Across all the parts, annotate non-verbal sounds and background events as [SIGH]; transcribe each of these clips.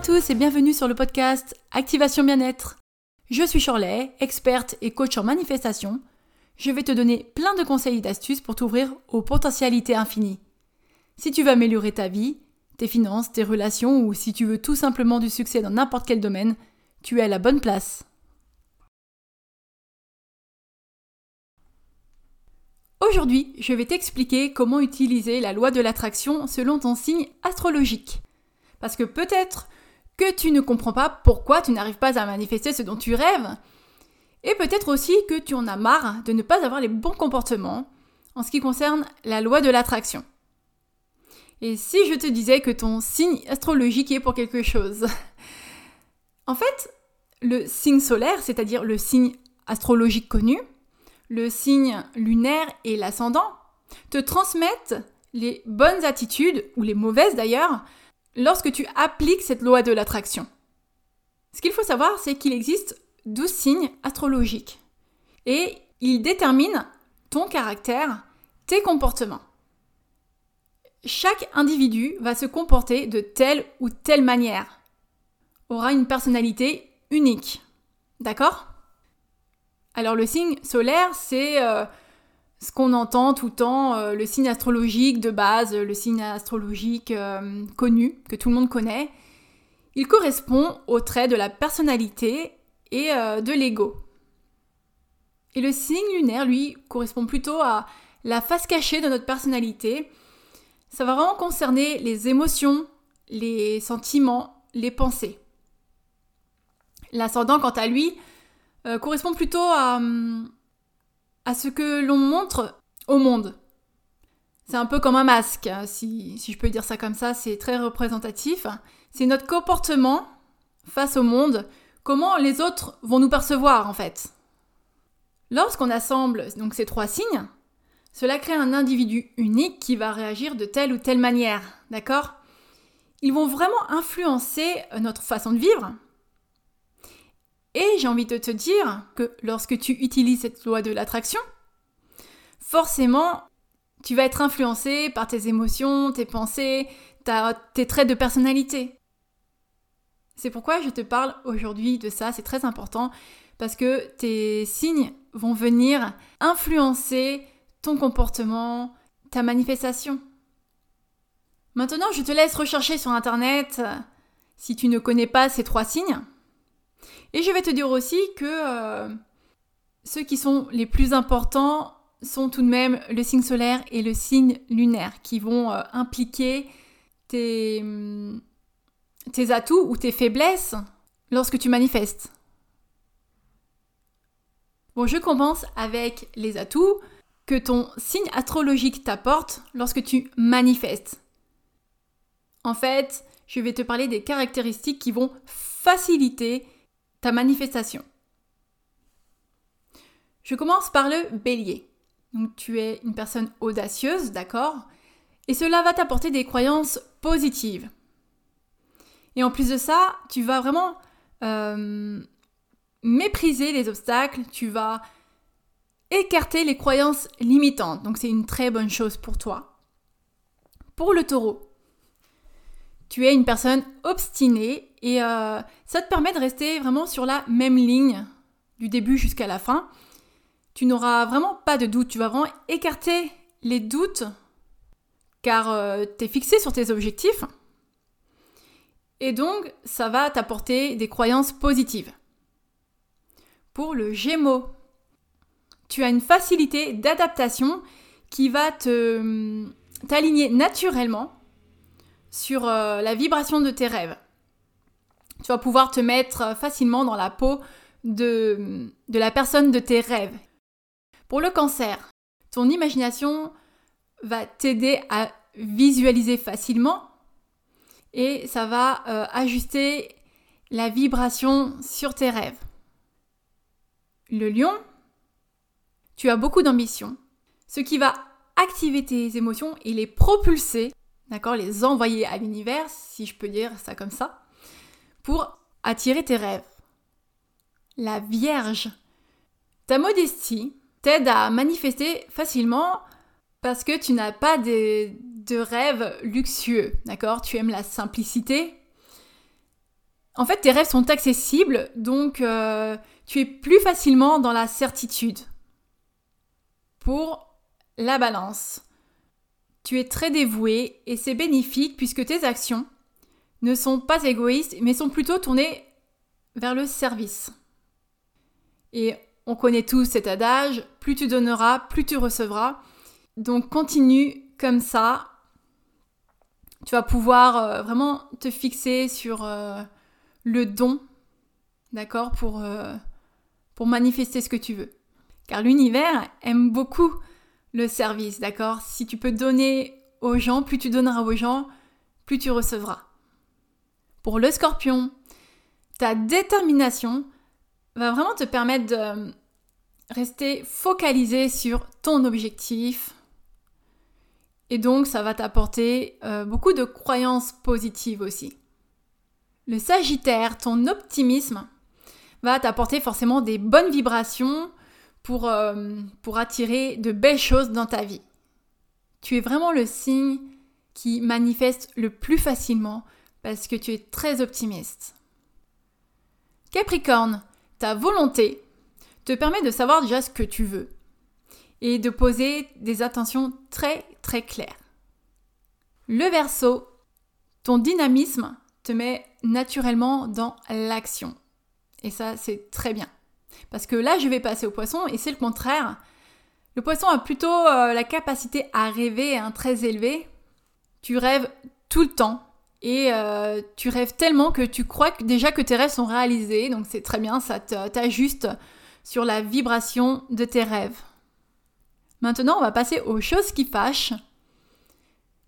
À tous et bienvenue sur le podcast Activation Bien-être. Je suis Shirley, experte et coach en manifestation. Je vais te donner plein de conseils et d'astuces pour t'ouvrir aux potentialités infinies. Si tu veux améliorer ta vie, tes finances, tes relations ou si tu veux tout simplement du succès dans n'importe quel domaine, tu es à la bonne place. Aujourd'hui, je vais t'expliquer comment utiliser la loi de l'attraction selon ton signe astrologique. Parce que peut-être que tu ne comprends pas pourquoi tu n'arrives pas à manifester ce dont tu rêves, et peut-être aussi que tu en as marre de ne pas avoir les bons comportements en ce qui concerne la loi de l'attraction. Et si je te disais que ton signe astrologique est pour quelque chose? En fait, le signe solaire, c'est-à-dire le signe astrologique connu, le signe lunaire et l'ascendant, te transmettent les bonnes attitudes, ou les mauvaises d'ailleurs, lorsque tu appliques cette loi de l'attraction. Ce qu'il faut savoir, c'est qu'il existe 12 signes astrologiques. Et ils déterminent ton caractère, tes comportements. Chaque individu va se comporter de telle ou telle manière, aura une personnalité unique. D'accord? Alors le signe solaire, c'est euh, ce qu'on entend tout le temps, euh, le signe astrologique de base, le signe astrologique euh, connu, que tout le monde connaît. Il correspond aux traits de la personnalité et de l'ego. Et le signe lunaire, lui, correspond plutôt à la face cachée de notre personnalité. Ça va vraiment concerner les émotions, les sentiments, les pensées. L'ascendant, quant à lui, euh, correspond plutôt à, à ce que l'on montre au monde. C'est un peu comme un masque, hein, si, si je peux dire ça comme ça, c'est très représentatif. C'est notre comportement face au monde, comment les autres vont nous percevoir en fait. Lorsqu'on assemble donc ces trois signes, cela crée un individu unique qui va réagir de telle ou telle manière, d'accord? Ils vont vraiment influencer notre façon de vivre, et j'ai envie de te dire que lorsque tu utilises cette loi de l'attraction, forcément, tu vas être influencé par tes émotions, tes pensées, tes traits de personnalité. C'est pourquoi je te parle aujourd'hui de ça, c'est très important, parce que tes signes vont venir influencer ton comportement, ta manifestation. Maintenant, je te laisse rechercher sur Internet si tu ne connais pas ces trois signes. Et je vais te dire aussi que euh, ceux qui sont les plus importants sont tout de même le signe solaire et le signe lunaire qui vont euh, impliquer tes, hum, tes atouts ou tes faiblesses lorsque tu manifestes. Bon, je commence avec les atouts que ton signe astrologique t'apporte lorsque tu manifestes. En fait, je vais te parler des caractéristiques qui vont faciliter ta manifestation. Je commence par le bélier. Donc tu es une personne audacieuse, d'accord? Et cela va t'apporter des croyances positives. Et en plus de ça, tu vas vraiment euh, mépriser les obstacles, tu vas écarter les croyances limitantes. Donc c'est une très bonne chose pour toi. Pour le taureau, tu es une personne obstinée et euh, ça te permet de rester vraiment sur la même ligne du début jusqu'à la fin. Tu n'auras vraiment pas de doute, tu vas vraiment écarter les doutes car euh, tu es fixé sur tes objectifs. Et donc, ça va t'apporter des croyances positives. Pour le Gémeaux, tu as une facilité d'adaptation qui va te t'aligner naturellement sur euh, la vibration de tes rêves. Tu vas pouvoir te mettre facilement dans la peau de, de la personne de tes rêves. Pour le cancer, ton imagination va t'aider à visualiser facilement et ça va euh, ajuster la vibration sur tes rêves. Le lion, tu as beaucoup d'ambition, ce qui va activer tes émotions et les propulser, d'accord, les envoyer à l'univers, si je peux dire ça comme ça, pour attirer tes rêves. La Vierge. Ta modestie t'aide à manifester facilement parce que tu n'as pas de, de rêves luxueux, d'accord? Tu aimes la simplicité. En fait, tes rêves sont accessibles, donc euh, tu es plus facilement dans la certitude. Pour la balance, tu es très dévoué et c'est bénéfique puisque tes actions ne sont pas égoïstes mais sont plutôt tournées vers le service. Et on connaît tous cet adage, plus tu donneras, plus tu recevras. Donc continue comme ça. Tu vas pouvoir euh, vraiment te fixer sur euh, le don, d'accord, pour, euh, pour manifester ce que tu veux. Car l'univers aime beaucoup le service, d'accord? Si tu peux donner aux gens, plus tu donneras aux gens, plus tu recevras. Pour le scorpion, ta détermination va vraiment te permettre de rester focalisé sur ton objectif. Et donc, ça va t'apporter euh, beaucoup de croyances positives aussi. Le Sagittaire, ton optimisme, va t'apporter forcément des bonnes vibrations euh, pour attirer de belles choses dans ta vie. Tu es vraiment le signe qui manifeste le plus facilement parce que tu es très optimiste. Capricorne, ta volonté te permet de savoir déjà ce que tu veux et de poser des attentions très très claires. Le verso, ton dynamisme te met naturellement dans l'action. Et ça, c'est très bien. Parce que là, je vais passer au poisson et c'est le contraire. Le poisson a plutôt euh, la capacité à rêver hein, très élevée. Tu rêves tout le temps et euh, tu rêves tellement que tu crois déjà que tes rêves sont réalisés. Donc c'est très bien, ça t'ajuste sur la vibration de tes rêves. Maintenant, on va passer aux choses qui fâchent.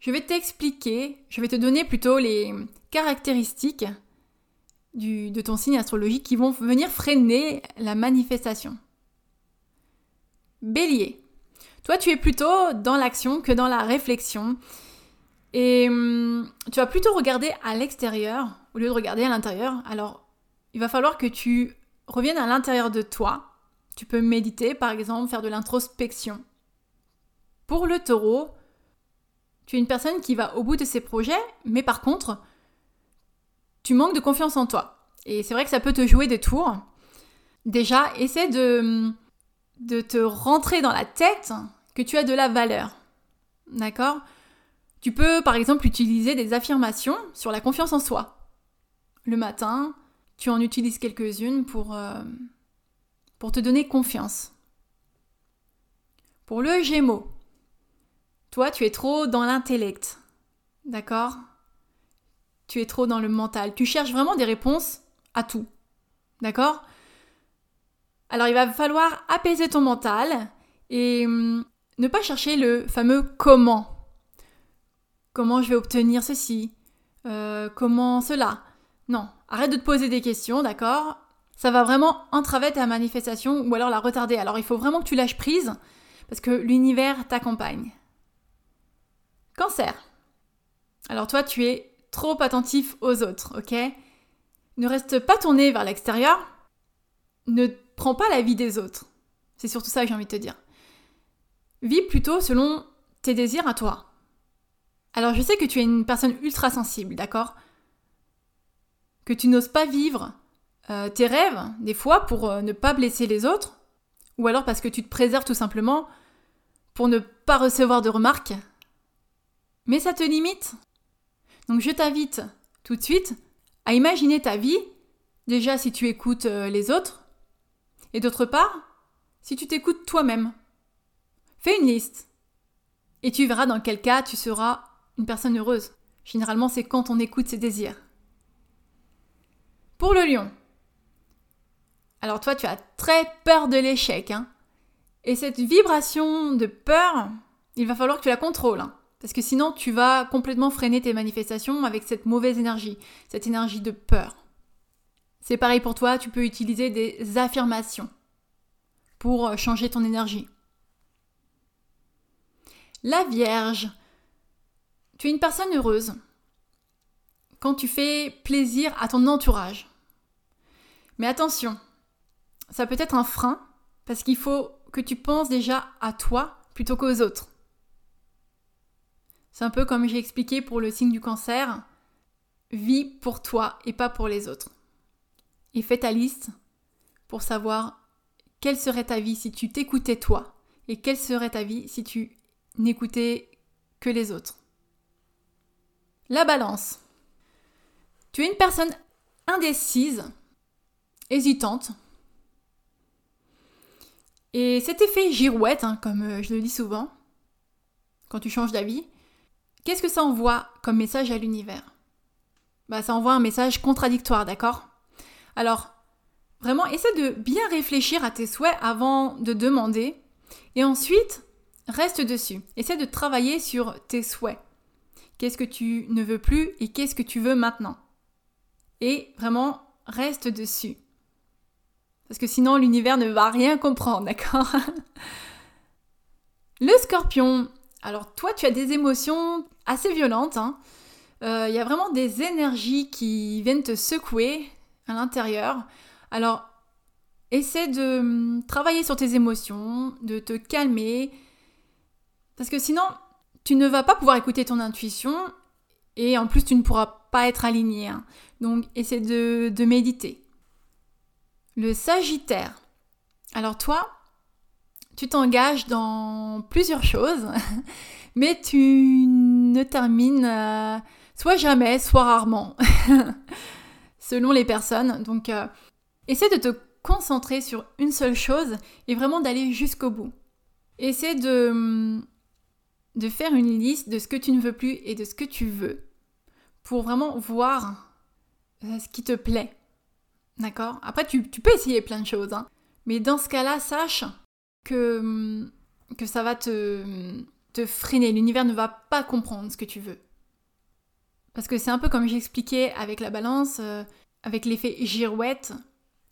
Je vais t'expliquer, je vais te donner plutôt les caractéristiques de ton signe astrologique qui vont venir freiner la manifestation. Bélier. Toi, tu es plutôt dans l'action que dans la réflexion. Et hum, tu vas plutôt regarder à l'extérieur au lieu de regarder à l'intérieur. Alors, il va falloir que tu reviennes à l'intérieur de toi. Tu peux méditer, par exemple, faire de l'introspection. Pour le taureau, tu es une personne qui va au bout de ses projets, mais par contre, tu manques de confiance en toi. Et c'est vrai que ça peut te jouer des tours. Déjà, essaie de, de te rentrer dans la tête que tu as de la valeur. D'accord? Tu peux par exemple utiliser des affirmations sur la confiance en soi. Le matin, tu en utilises quelques-unes pour, euh, pour te donner confiance. Pour le Gémeaux, toi tu es trop dans l'intellect. D'accord? Tu es trop dans le mental. Tu cherches vraiment des réponses à tout. D'accord? Alors il va falloir apaiser ton mental et hum, ne pas chercher le fameux comment. Comment je vais obtenir ceci? Euh, Comment cela? Non, arrête de te poser des questions, d'accord? Ça va vraiment entraver ta manifestation ou alors la retarder. Alors il faut vraiment que tu lâches prise parce que l'univers t'accompagne. Cancer. Alors toi, tu es trop attentif aux autres, ok? Ne reste pas tourné vers l'extérieur, ne prends pas la vie des autres. C'est surtout ça que j'ai envie de te dire. Vis plutôt selon tes désirs à toi. Alors je sais que tu es une personne ultra sensible, d'accord? Que tu n'oses pas vivre euh, tes rêves, des fois, pour euh, ne pas blesser les autres, ou alors parce que tu te préserves tout simplement pour ne pas recevoir de remarques. Mais ça te limite, donc je t'invite tout de suite à imaginer ta vie, déjà si tu écoutes euh, les autres, et d'autre part, si tu t'écoutes toi-même. Fais une liste. Et tu verras dans quel cas tu seras une personne heureuse. Généralement, c'est quand on écoute ses désirs. Pour le lion. Alors toi, tu as très peur de l'échec. Hein et cette vibration de peur, il va falloir que tu la contrôles. Hein parce que sinon, tu vas complètement freiner tes manifestations avec cette mauvaise énergie, cette énergie de peur. C'est pareil pour toi, tu peux utiliser des affirmations pour euh, changer ton énergie. La Vierge. Tu es une personne heureuse quand tu fais plaisir à ton entourage. Mais attention, ça peut être un frein parce qu'il faut que tu penses déjà à toi plutôt qu'aux autres. C'est un peu comme j'ai expliqué pour le signe du cancer. vis pour toi et pas pour les autres. Et fais ta liste pour savoir quelle serait ta vie si tu t'écoutais toi et quelle serait ta vie si tu n'écoutais que les autres. La balance. Tu es une personne indécise, hésitante. Et cet effet girouette, hein, comme euh, je le dis souvent, quand tu changes d'avis, qu'est-ce que ça envoie comme message à l'univers? Bah ça envoie un message contradictoire, d'accord? Alors, vraiment, essaie de bien réfléchir à tes souhaits avant de demander. Et ensuite, reste dessus. Essaie de travailler sur tes souhaits. Qu'est-ce que tu ne veux plus et qu'est-ce que tu veux maintenant Et vraiment, reste dessus. Parce que sinon, l'univers ne va rien comprendre, [LAUGHS] d'accord? Le scorpion. Alors, toi, tu as des émotions assez violentes. Hein. Euh, il y a vraiment des énergies qui viennent te secouer à l'intérieur. Alors, essaie de hum, travailler sur tes émotions, de te calmer. Parce que sinon, tu ne vas pas pouvoir écouter ton intuition et en plus tu ne pourras pas être aligné. Hein. Donc essaie de, méditer. Le Sagittaire. Alors toi, tu t'engages dans plusieurs choses, [LAUGHS] mais tu ne termines euh, soit jamais, soit rarement, [LAUGHS] selon les personnes. Donc euh, essaie de te concentrer sur une seule chose et vraiment d'aller jusqu'au bout. Essaie de hum, de faire une liste de ce que tu ne veux plus et de ce que tu veux pour vraiment voir euh, ce qui te plaît. D'accord? Après, tu, peux essayer plein de choses, hein. mais dans ce cas-là, sache que, hum, que ça va te, freiner. L'univers ne va pas comprendre ce que tu veux. Parce que c'est un peu comme j'expliquais avec la balance, euh, avec l'effet girouette.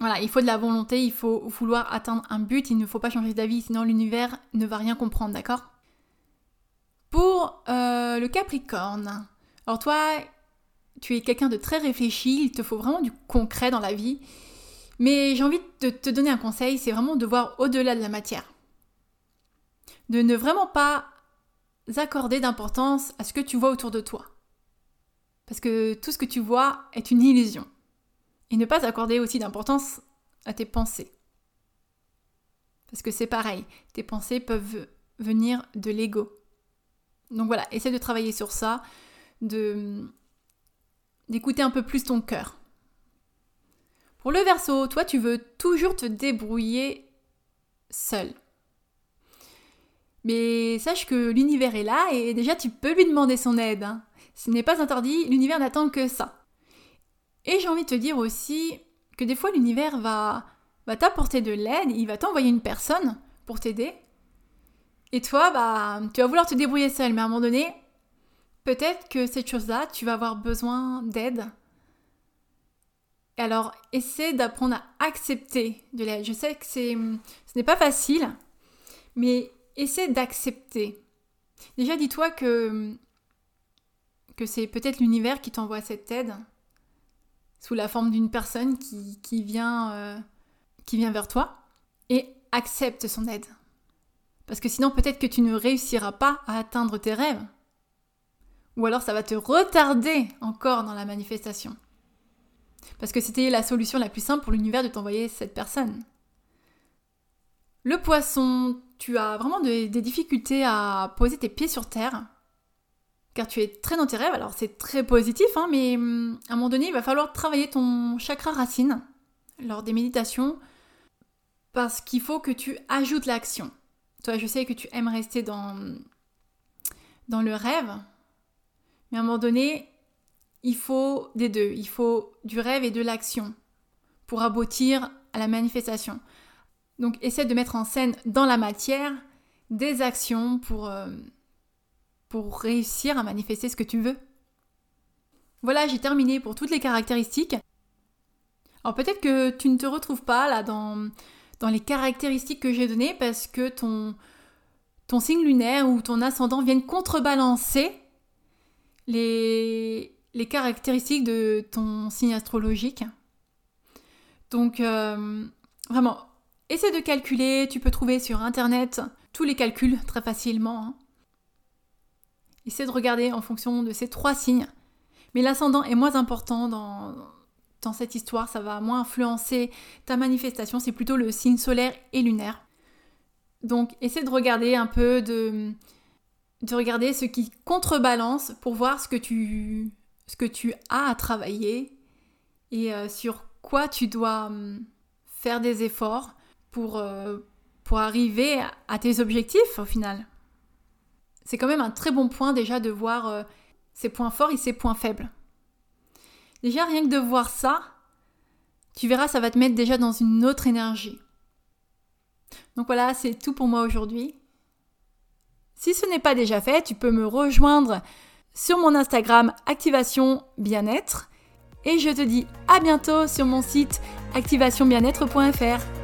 Voilà, il faut de la volonté, il faut vouloir atteindre un but, il ne faut pas changer d'avis, sinon l'univers ne va rien comprendre, d'accord? Pour euh, le Capricorne, alors toi, tu es quelqu'un de très réfléchi, il te faut vraiment du concret dans la vie. Mais j'ai envie de te donner un conseil, c'est vraiment de voir au-delà de la matière. De ne vraiment pas accorder d'importance à ce que tu vois autour de toi. Parce que tout ce que tu vois est une illusion. Et ne pas accorder aussi d'importance à tes pensées. Parce que c'est pareil, tes pensées peuvent venir de l'ego. Donc voilà, essaie de travailler sur ça, d'écouter un peu plus ton cœur. Pour le verso, toi tu veux toujours te débrouiller seul. Mais sache que l'univers est là et déjà tu peux lui demander son aide. Hein. Ce n'est pas interdit, l'univers n'attend que ça. Et j'ai envie de te dire aussi que des fois l'univers va t'apporter de l'aide, il va t'envoyer une personne pour t'aider, et toi, bah, tu vas vouloir te débrouiller seul, mais à un moment donné, peut-être que cette chose-là, tu vas avoir besoin d'aide. Alors, essaie d'apprendre à accepter de l'aide. Je sais que c'est, ce n'est pas facile, mais essaie d'accepter. Déjà, dis-toi que, que c'est peut-être l'univers qui t'envoie cette aide sous la forme d'une personne qui, qui, vient, euh, qui vient vers toi et accepte son aide. Parce que sinon, peut-être que tu ne réussiras pas à atteindre tes rêves. Ou alors ça va te retarder encore dans la manifestation. Parce que c'était la solution la plus simple pour l'univers de t'envoyer cette personne. Le poisson, tu as vraiment des, difficultés à poser tes pieds sur terre. Car tu es très dans tes rêves, alors c'est très positif, hein, mais hum, à un moment donné, il va falloir travailler ton chakra racine lors des méditations. Parce qu'il faut que tu ajoutes l'action. Toi, je sais que tu aimes rester dans, dans le rêve, mais à un moment donné, il faut des deux. Il faut du rêve et de l'action pour aboutir à la manifestation. Donc, essaie de mettre en scène dans la matière des actions pour, euh, pour réussir à manifester ce que tu veux. Voilà, j'ai terminé pour toutes les caractéristiques. Alors peut-être que tu ne te retrouves pas là dans, dans les caractéristiques que j'ai données parce que ton, signe lunaire ou ton ascendant viennent contrebalancer les, les caractéristiques de ton signe astrologique. Donc, euh, vraiment, essaie de calculer. Tu peux trouver sur Internet tous les calculs très facilement. Hein. Essaie de regarder en fonction de ces trois signes. Mais l'ascendant est moins important dans, dans cette histoire, ça va moins influencer ta manifestation, c'est plutôt le signe solaire et lunaire. Donc essaie de regarder un peu, de, de regarder ce qui contrebalance pour voir ce que tu, ce que tu as à travailler et euh, sur quoi tu dois hum, faire des efforts pour, euh, pour arriver à tes objectifs au final. C'est quand même un très bon point déjà de voir euh, ses points forts et ses points faibles. Déjà, rien que de voir ça, tu verras, ça va te mettre déjà dans une autre énergie. Donc voilà, c'est tout pour moi aujourd'hui. Si ce n'est pas déjà fait, tu peux me rejoindre sur mon Instagram Activation Bien-être. Et je te dis à bientôt sur mon site activationbienêtre.fr.